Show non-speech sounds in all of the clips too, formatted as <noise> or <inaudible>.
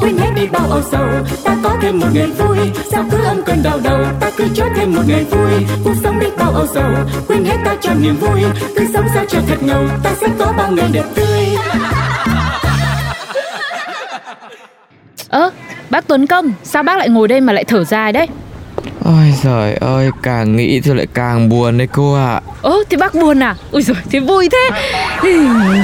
quên hết đi bao âu sầu. Ta có thêm một ngày vui. Sao cứ âm cơn đau đầu? Ta cứ cho thêm một ngày vui. Cuộc sống đi bao âu sầu. Quên hết ta cho niềm vui. Cứ sống sao cho thật ngầu. Ta sẽ có bao ngày đẹp tươi. <laughs> Ơ, bác Tuấn Công, sao bác lại ngồi đây mà lại thở dài đấy? Ôi trời ơi, càng nghĩ thì lại càng buồn đấy cô ạ. Ơ, thì bác buồn à? Ui rồi thì vui thế.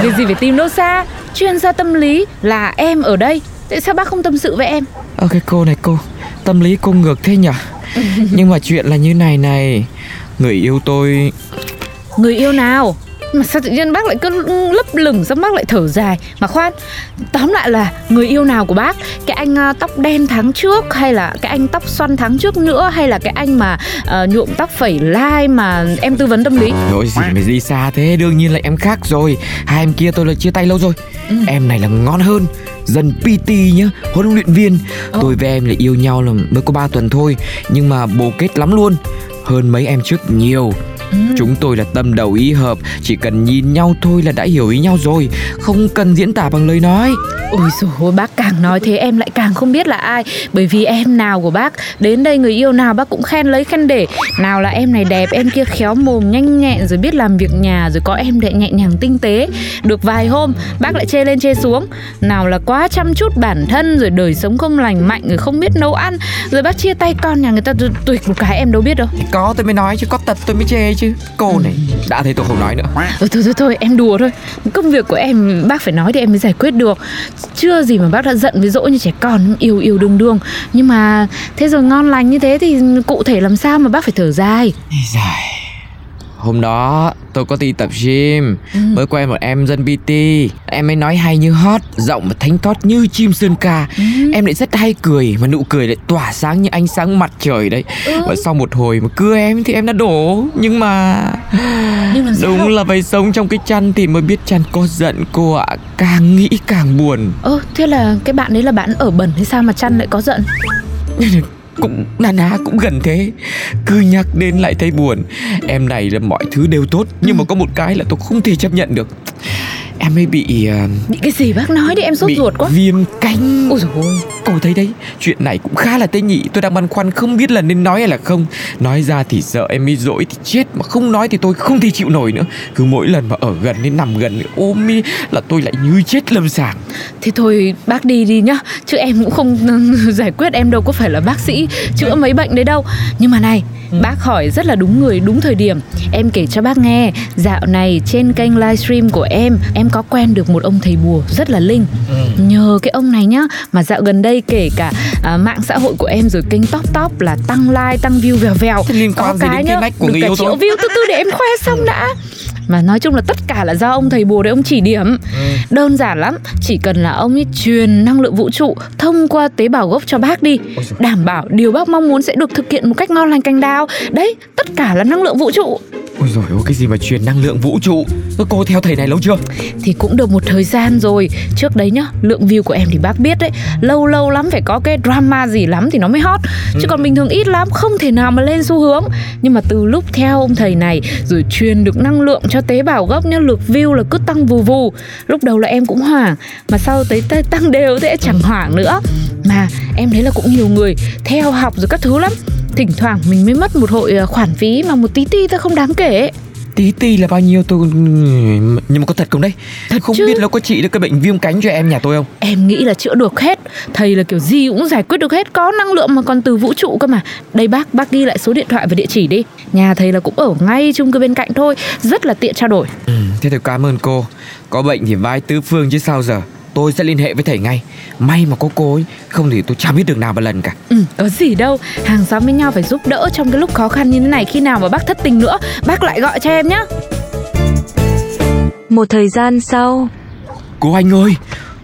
Việc gì phải tìm đâu xa. Chuyên gia tâm lý là em ở đây Tại sao bác không tâm sự với em? Ơ cái cô này cô, tâm lý cô ngược thế nhở? <laughs> Nhưng mà chuyện là như này này Người yêu tôi Người yêu nào? Mà sao tự nhiên bác lại cứ lấp lửng Sao bác lại thở dài? Mà khoan Tóm lại là người yêu nào của bác? Cái anh ờ, tóc đen tháng trước Hay là cái anh tóc xoăn tháng trước nữa Hay là cái anh mà ờ, nhuộm tóc phẩy lai Mà em tư vấn tâm lý? Nói gì mà đi xa thế, đương nhiên là em khác rồi. Hai em kia tôi là chia tay lâu rồi. Em này là ngon hơn Dân PT nhá, huấn luyện viên. Tôi với em là yêu nhau là mới có 3 tuần thôi Nhưng mà bồ kết lắm luôn. Hơn mấy em trước nhiều Chúng tôi là tâm đầu ý hợp Chỉ cần nhìn nhau thôi là đã hiểu ý nhau rồi. Không cần diễn tả bằng lời nói. Ôi ôi, bác càng nói thế em lại càng không biết là ai. Bởi vì em nào của bác Đến đây người yêu nào bác cũng khen lấy khen để. Nào là em này đẹp, em kia khéo mồm nhanh nhẹn Rồi biết làm việc nhà, rồi có em lại nhẹ nhàng tinh tế. Được vài hôm, bác lại chê lên chê xuống. Nào là quá chăm chút bản thân Rồi đời sống không lành mạnh, rồi không biết nấu ăn. Rồi bác chia tay con nhà người ta rồi tuyệt một cái em đâu biết đâu. Có tôi mới nói chứ có tật tôi mới chê chứ. Cô này đã thấy tôi không nói nữa. Ừ, thôi thôi thôi em đùa thôi. Công việc của em bác phải nói thì em mới giải quyết được. Chưa gì mà bác đã giận với dỗ như trẻ con yêu yêu đương đương. Nhưng mà thế rồi ngon lành như thế thì cụ thể làm sao mà bác phải thở dài? Dài. Hôm đó tôi có đi tập gym Mới quen một em dân PT Em ấy nói hay như hót Giọng và thánh thót như chim sơn ca. Em lại rất hay cười Mà nụ cười lại tỏa sáng như ánh sáng mặt trời đấy. Và sau một hồi mà cưa em thì em đã đổ. Nhưng mà nhưng sao Đúng là phải sống trong cái chăn thì mới biết chăn có giận cô ạ. Càng nghĩ càng buồn. Ơ thế là cái bạn đấy là bạn ở bẩn hay sao mà chăn lại có giận <laughs> cũng na ná cũng gần thế. Cứ nhắc đến lại thấy buồn. Em này là mọi thứ đều tốt nhưng mà có một cái là tôi không thể chấp nhận được. Em ấy bị uh, bị cái gì bác nói đi em sốt ruột quá. viêm cánh. Ôi dồi ôi cô thấy đấy chuyện này cũng khá là tế nhị. Tôi đang băn khoăn không biết là nên nói hay là không. Nói ra thì sợ em ấy dỗi thì chết mà không nói thì tôi không thể chịu nổi nữa. Cứ mỗi lần mà ở gần đến nằm gần ôm ý là tôi lại như chết lâm sàng. Thế thôi bác đi đi nhá. Chứ em cũng không <laughs> giải quyết em đâu có phải là bác sĩ Chữa mấy bệnh đấy đâu. Nhưng mà này Bác hỏi rất là đúng người đúng thời điểm. Em kể cho bác nghe Dạo này trên kênh livestream của em Em có quen được một ông thầy bùa rất là linh. Nhờ cái ông này nhá Mà dạo gần đây kể cả à, mạng xã hội của em Rồi kênh top top là tăng like Tăng view vèo vèo. Thế Có cái nhá, nách của được cả triệu view. Từ từ để em khoe xong đã. Mà nói chung là tất cả là do ông thầy bùa đấy ông chỉ điểm. Đơn giản lắm chỉ cần là ông ấy truyền năng lượng vũ trụ thông qua tế bào gốc cho bác đi. Đảm bảo điều bác mong muốn sẽ được thực hiện một cách ngon lành cành đào đấy tất cả là năng lượng vũ trụ ôi rồi ôi cái gì mà truyền năng lượng vũ trụ? Cô theo thầy này lâu chưa? Thì cũng được một thời gian rồi. Trước đấy nhá lượng view của em thì bác biết đấy. Lâu lâu lắm phải có cái drama gì lắm thì nó mới hot. Chứ còn bình thường ít lắm không thể nào mà lên xu hướng. Nhưng mà từ lúc theo ông thầy này rồi truyền được năng lượng cho tế bào gốc nhá lượt view là cứ tăng vù vù. Lúc đầu là em cũng hoảng mà sau tới tới tăng đều thế chẳng hoảng nữa. Mà em thấy là cũng nhiều người theo học rồi các thứ lắm thỉnh thoảng mình mới mất một hội ờ, khoản phí mà một tí ti ta không đáng kể. Tí ti là bao nhiêu? Tôi nhưng mà có thật không đấy? Thật không chứ. biết nó có trị được cái bệnh viêm cánh cho em nhà tôi không? Em nghĩ là chữa được hết. Thầy là kiểu gì cũng giải quyết được hết. Có năng lượng mà còn từ vũ trụ cơ mà. Đây bác, bác ghi lại số điện thoại và địa chỉ đi. Nhà thầy là cũng ở ngay chung cư bên cạnh thôi. Rất là tiện trao đổi. Ừ, thế thì cảm ơn cô. Có bệnh thì vai tứ phương chứ sao giờ tôi sẽ liên hệ với thầy ngay. May mà có cô ấy không thì tôi chả biết được nào một lần cả. Ừ, có gì đâu. Hàng xóm với nhau phải giúp đỡ trong cái lúc khó khăn như thế này. Khi nào mà bác thất tình nữa Bác lại gọi cho em nhé Một thời gian sau. Cô anh ơi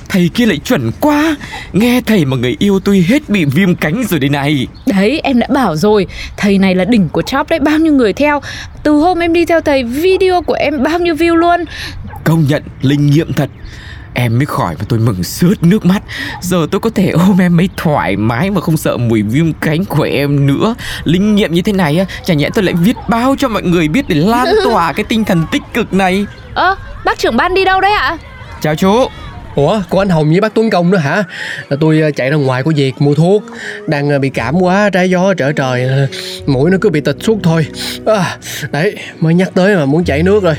Thầy kia lại chuẩn quá. Nghe thầy mà người yêu tôi hết bị viêm cánh rồi đây này. Đấy em đã bảo rồi. Thầy này là đỉnh của chóp đấy Bao nhiêu người theo. Từ hôm em đi theo thầy Video của em bao nhiêu view luôn. Công nhận linh nghiệm thật Em mới khỏi và tôi mừng sướt nước mắt. Giờ tôi có thể ôm em mấy thoải mái Mà không sợ mùi viêm cánh của em nữa. Linh nghiệm như thế này á Chả nhẽ tôi lại viết báo cho mọi người biết Để lan <laughs> tỏa cái tinh thần tích cực này. Ơ bác trưởng ban đi đâu đấy ạ? Chào chú. Ủa, cô anh Hồng với bác Tuấn Công nữa hả? Là tôi ờ, chạy ra ngoài có việc mua thuốc. Đang ờ, bị cảm quá, trái gió trở trời. Ờ, Mũi nó cứ bị tịch suốt thôi. À, Đấy, mới nhắc tới mà muốn chảy nước rồi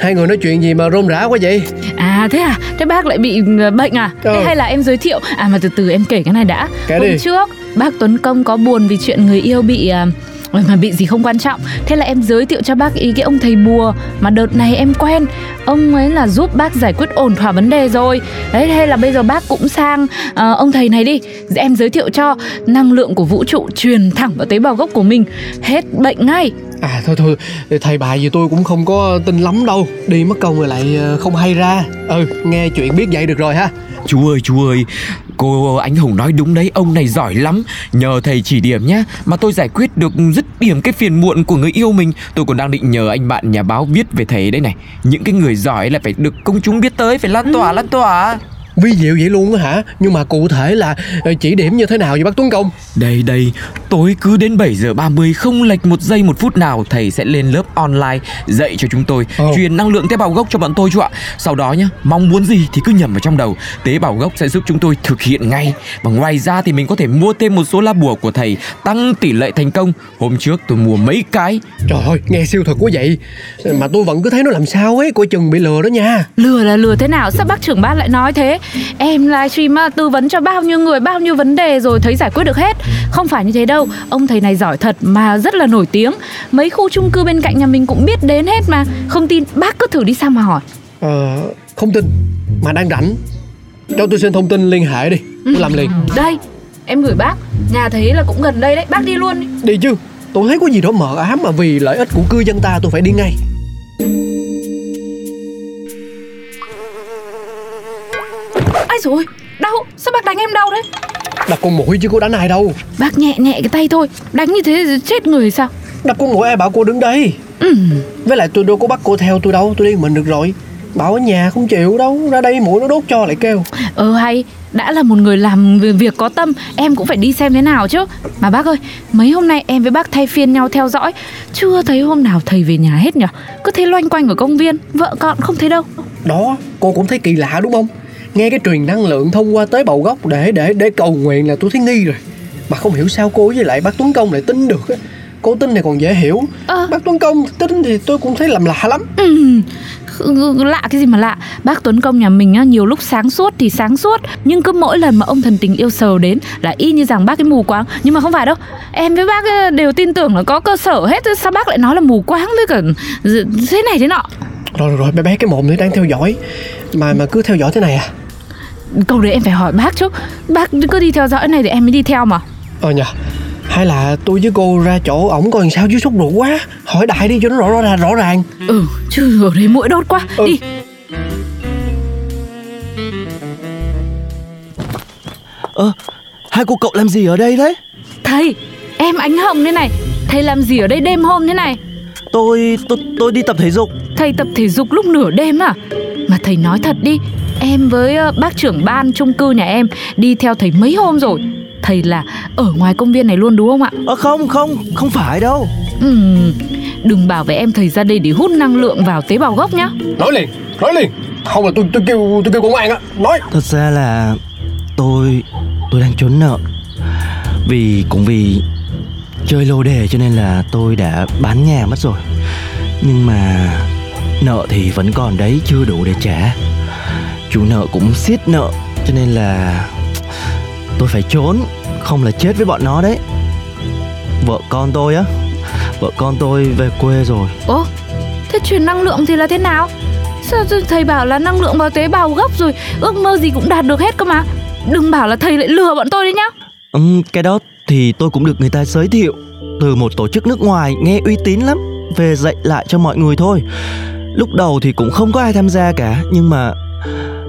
Hai người nói chuyện gì mà rôm rã quá vậy? À thế à? Thế bác lại bị ờ, bệnh à? Ừ. Thế hay là em giới thiệu? À mà từ từ em kể cái này đã. Kể Hôm đi. trước bác Tuấn Công có buồn vì chuyện người yêu bị à, mà bị gì không quan trọng. Thế là em giới thiệu cho bác ý cái ông thầy bùa Mà đợt này em quen. Ông ấy là giúp bác giải quyết ổn thỏa vấn đề rồi. Đấy thế là bây giờ bác cũng sang ờ, Ông thầy này đi. Em giới thiệu cho năng lượng của vũ trụ Truyền thẳng vào tế bào gốc của mình. Hết bệnh ngay À thôi thôi, thầy bà gì tôi cũng không có tin lắm đâu. Đi mất công rồi lại ờ, không hay ra. Ừ, nghe chuyện biết vậy được rồi ha. Chú ơi chú ơi Cô anh Hùng nói đúng đấy Ông này giỏi lắm. Nhờ thầy chỉ điểm nhá Mà tôi giải quyết được dứt điểm cái phiền muộn của người yêu mình. Tôi còn đang định nhờ anh bạn nhà báo viết về thầy đấy này. Những cái người giỏi là phải được công chúng biết tới Phải lan tỏa lan tỏa. Vi diệu vậy luôn á hả? Nhưng mà cụ thể là ờ, chỉ điểm như thế nào vậy bác Tuấn Công? Đây đây Tối cứ đến 7 giờ 30 Không lệch một giây một phút nào Thầy sẽ lên lớp online Dạy cho chúng tôi Ồ. Truyền năng lượng tế bào gốc cho bọn tôi chú ạ. Sau đó nhá Mong muốn gì thì cứ nhầm vào trong đầu. Tế bào gốc sẽ giúp chúng tôi thực hiện ngay. Và ngoài ra thì mình có thể mua thêm một số lá bùa của thầy Tăng tỷ lệ thành công. Hôm trước tôi mua mấy cái. Trời ơi, nghe siêu thực quá vậy. Mà tôi vẫn cứ thấy nó làm sao ấy Coi chừng bị lừa đó nha. Lừa là lừa thế nào? Sao bác trưởng ban lại nói thế? Em livestream tư vấn cho bao nhiêu người Bao nhiêu vấn đề rồi thấy giải quyết được hết. Không phải như thế đâu Ông thầy này giỏi thật mà rất là nổi tiếng. Mấy khu chung cư bên cạnh nhà mình cũng biết đến hết mà. Không tin bác cứ thử đi sang mà hỏi. Ờ, không tin. Mà đang rảnh. Cho tôi xin thông tin liên hệ đi. Tôi làm liền. Đây em gửi bác. Nhà thấy là cũng gần đây đấy. Bác đi luôn đi. Đi chứ. Tôi thấy có gì đó mờ ám mà vì lợi ích của cư dân ta tôi phải đi ngay. Ai rồi Đau. Sao bác đánh em đau đấy Đập con mũi chứ có đánh ai đâu. Bác nhẹ nhẹ cái tay thôi. Đánh như thế chết người sao? Đập con mũi ai bảo cô đứng đây? Ừ. Với lại tôi đâu có bắt cô theo tôi đâu Tôi đi mình được rồi. Bảo ở nhà không chịu đâu Ra đây mũi nó đốt cho lại kêu. Ờ hay. Đã là một người làm việc có tâm Em cũng phải đi xem thế nào chứ. Mà bác ơi Mấy hôm nay em với bác thay phiên nhau theo dõi. Chưa thấy hôm nào thầy về nhà hết nhở? Cứ thấy loanh quanh ở công viên Vợ con không thấy đâu. Đó cô cũng thấy kỳ lạ đúng không Nghe cái truyền năng lượng thông qua tế bào gốc Để để để cầu nguyện là tôi thấy nghi rồi. Mà không hiểu sao cô với lại bác Tuấn Công lại tin được á. Cô tin này còn dễ hiểu. Ờ. Bác Tuấn Công tin thì tôi cũng thấy làm lạ lắm. Ừ. Lạ cái gì mà lạ? Bác Tuấn Công nhà mình á, nhiều lúc sáng suốt thì sáng suốt. Nhưng cứ mỗi lần mà ông thần tình yêu sờ đến Là y như rằng bác ấy mù quáng. Nhưng mà không phải đâu. Em với bác đều tin tưởng là có cơ sở hết Sao bác lại nói là mù quáng với cả Thế này thế nọ? Rồi rồi bé bé cái mồm thì đang theo dõi. Mà mà cứ theo dõi thế này à Câu đấy em phải hỏi bác chứ. Bác cứ đi theo dõi này thì em mới đi theo mà. Ờ nhờ. Hay là tôi với cô ra chỗ ổng coi làm sao chứ sốt ruột quá. Hỏi đại đi cho nó rõ rõ ràng rõ ràng. Ừ chứ ở đấy mũi đốt quá. Ừ. Đi. Ơ, hai cô cậu làm gì ở đây đấy? Thầy Em ánh hồng thế này. Thầy làm gì ở đây đêm hôm thế này? Tôi, tôi, tôi đi tập thể dục. Thầy tập thể dục lúc nửa đêm à? Mà thầy nói thật đi Em với ờ, bác trưởng ban chung cư nhà em Đi theo thầy mấy hôm rồi. Thầy là ở ngoài công viên này luôn đúng không ạ? Ờ không, không, không phải đâu. Ừm, Đừng bảo với em thầy ra đây để hút năng lượng vào tế bào gốc nhá. Nói liền Nói liền. Không là tôi tôi kêu tôi kêu công an á Nói. Thật ra là tôi, tôi đang trốn nợ. Vì, cũng vì chơi lô đề cho nên là tôi đã bán nhà mất rồi. Nhưng mà nợ thì vẫn còn đấy, chưa đủ để trả Chủ nợ cũng siết nợ cho nên là tôi phải trốn Không là chết với bọn nó đấy. Vợ con tôi á Vợ con tôi về quê rồi. Ố Thế truyền năng lượng thì là thế nào? Sao thầy bảo là năng lượng vào tế bào gốc rồi Ước mơ gì cũng đạt được hết cơ mà. Đừng bảo là thầy lại lừa bọn tôi đấy nhá. Ừm, cái đó thì tôi cũng được người ta giới thiệu từ một tổ chức nước ngoài nghe uy tín lắm về dạy lại cho mọi người thôi. Lúc đầu thì cũng không có ai tham gia cả nhưng mà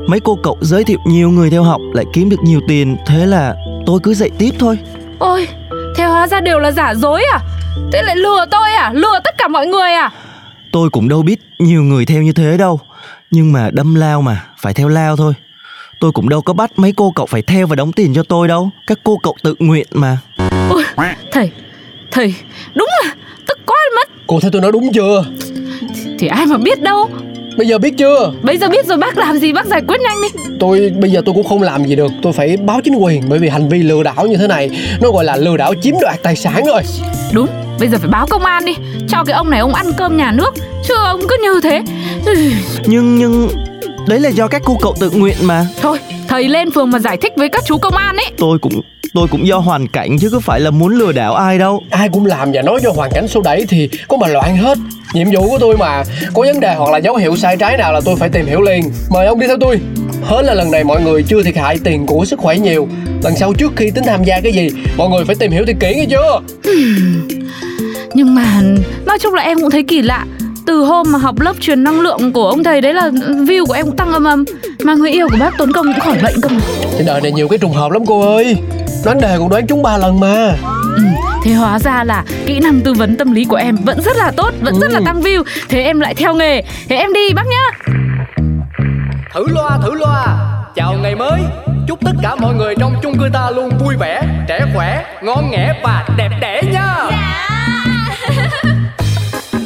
Mấy cô cậu giới thiệu nhiều người theo học lại kiếm được nhiều tiền Thế là tôi cứ dạy tiếp thôi. Ôi Thế hóa ra đều là giả dối à? Thế lại lừa tôi à? Lừa tất cả mọi người à? Tôi cũng đâu biết nhiều người theo như thế đâu Nhưng mà đâm lao mà Phải theo lao thôi. Tôi cũng đâu có bắt mấy cô cậu phải theo và đóng tiền cho tôi đâu Các cô cậu tự nguyện mà. Ôi Thầy Thầy Đúng là Tức quá mất. Cô thấy tôi nói đúng chưa? Thì ai mà biết đâu Bây giờ biết chưa? Bây giờ biết rồi bác làm gì bác giải quyết nhanh đi. Tôi bây giờ tôi cũng không làm gì được. Tôi phải báo chính quyền Bởi vì hành vi lừa đảo như thế này Nó gọi là lừa đảo chiếm đoạt tài sản rồi. Đúng Bây giờ phải báo công an đi. Cho cái ông này ông ăn cơm nhà nước. Chứ ông cứ như thế. Nhưng nhưng Đấy là do các cô cậu tự nguyện mà. Thôi thầy lên phường mà giải thích với các chú công an ấy. Tôi cũng tôi cũng do hoàn cảnh chứ có phải là muốn lừa đảo ai đâu. Ai cũng làm và nói cho hoàn cảnh xô đẩy Thì có mà loạn hết Nhiệm vụ của tôi mà Có vấn đề hoặc là dấu hiệu sai trái nào là tôi phải tìm hiểu liền. Mời ông đi theo tôi. Hết là lần này mọi người chưa thiệt hại tiền của sức khỏe nhiều. Lần sau trước khi tính tham gia cái gì Mọi người phải tìm hiểu thật kỹ nghe chưa? Nhưng mà nói chung là em cũng thấy kỳ lạ. Từ hôm mà học lớp truyền năng lượng của ông thầy đấy là view của em cũng tăng âm âm. Mà người yêu của bác tốn công cũng khỏi bệnh cơ mà. Trên đời này nhiều cái trùng hợp lắm cô ơi. Đoán đề cũng đoán chúng ba lần mà thế hóa ra là kỹ năng tư vấn tâm lý của em vẫn rất là tốt vẫn ừ. rất là tăng view. Thế em lại theo nghề. Thế em đi bác nhá. Thử loa thử loa. Chào ngày mới. Chúc tất cả mọi người trong chung cư ta luôn vui vẻ trẻ khỏe ngon nghẻ và đẹp đẽ nha. Dạ.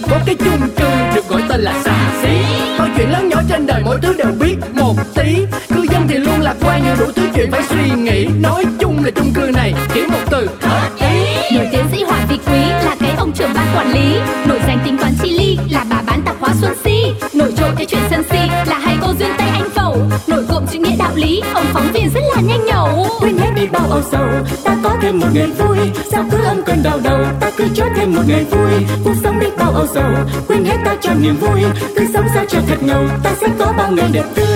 có cái chung cư được gọi tên là xà xí. Mọi chuyện lớn nhỏ trên đời mỗi thứ đều biết một tí. Dân thì luôn lạc quan nhiều đủ thứ chuyện phải suy nghĩ. Nói chung là chung cư này chỉ một từ. Hợp ý. Nổi tiến sĩ hoàng vị quý là cái ông trưởng ban quản lý. Nổi danh tính toán chi ly là bà bán tạp hóa xuân si. Nổi trội cái chuyện sân si là hai cô duyên tây anh phẩu. Nổi cộm chữ nghĩa đạo lý ông phóng viên rất là nhanh nhẩu. Quên hết đi bao âu sầu ta có thêm một ngày vui. Sao cứ âm cơn đau đầu ta cứ cho thêm một ngày vui. Cuộc sống đi bao âu sầu quên hết ta cho niềm vui. Cứ sống sao cho thật ngầu ta sẽ có bao ngày đẹp tươi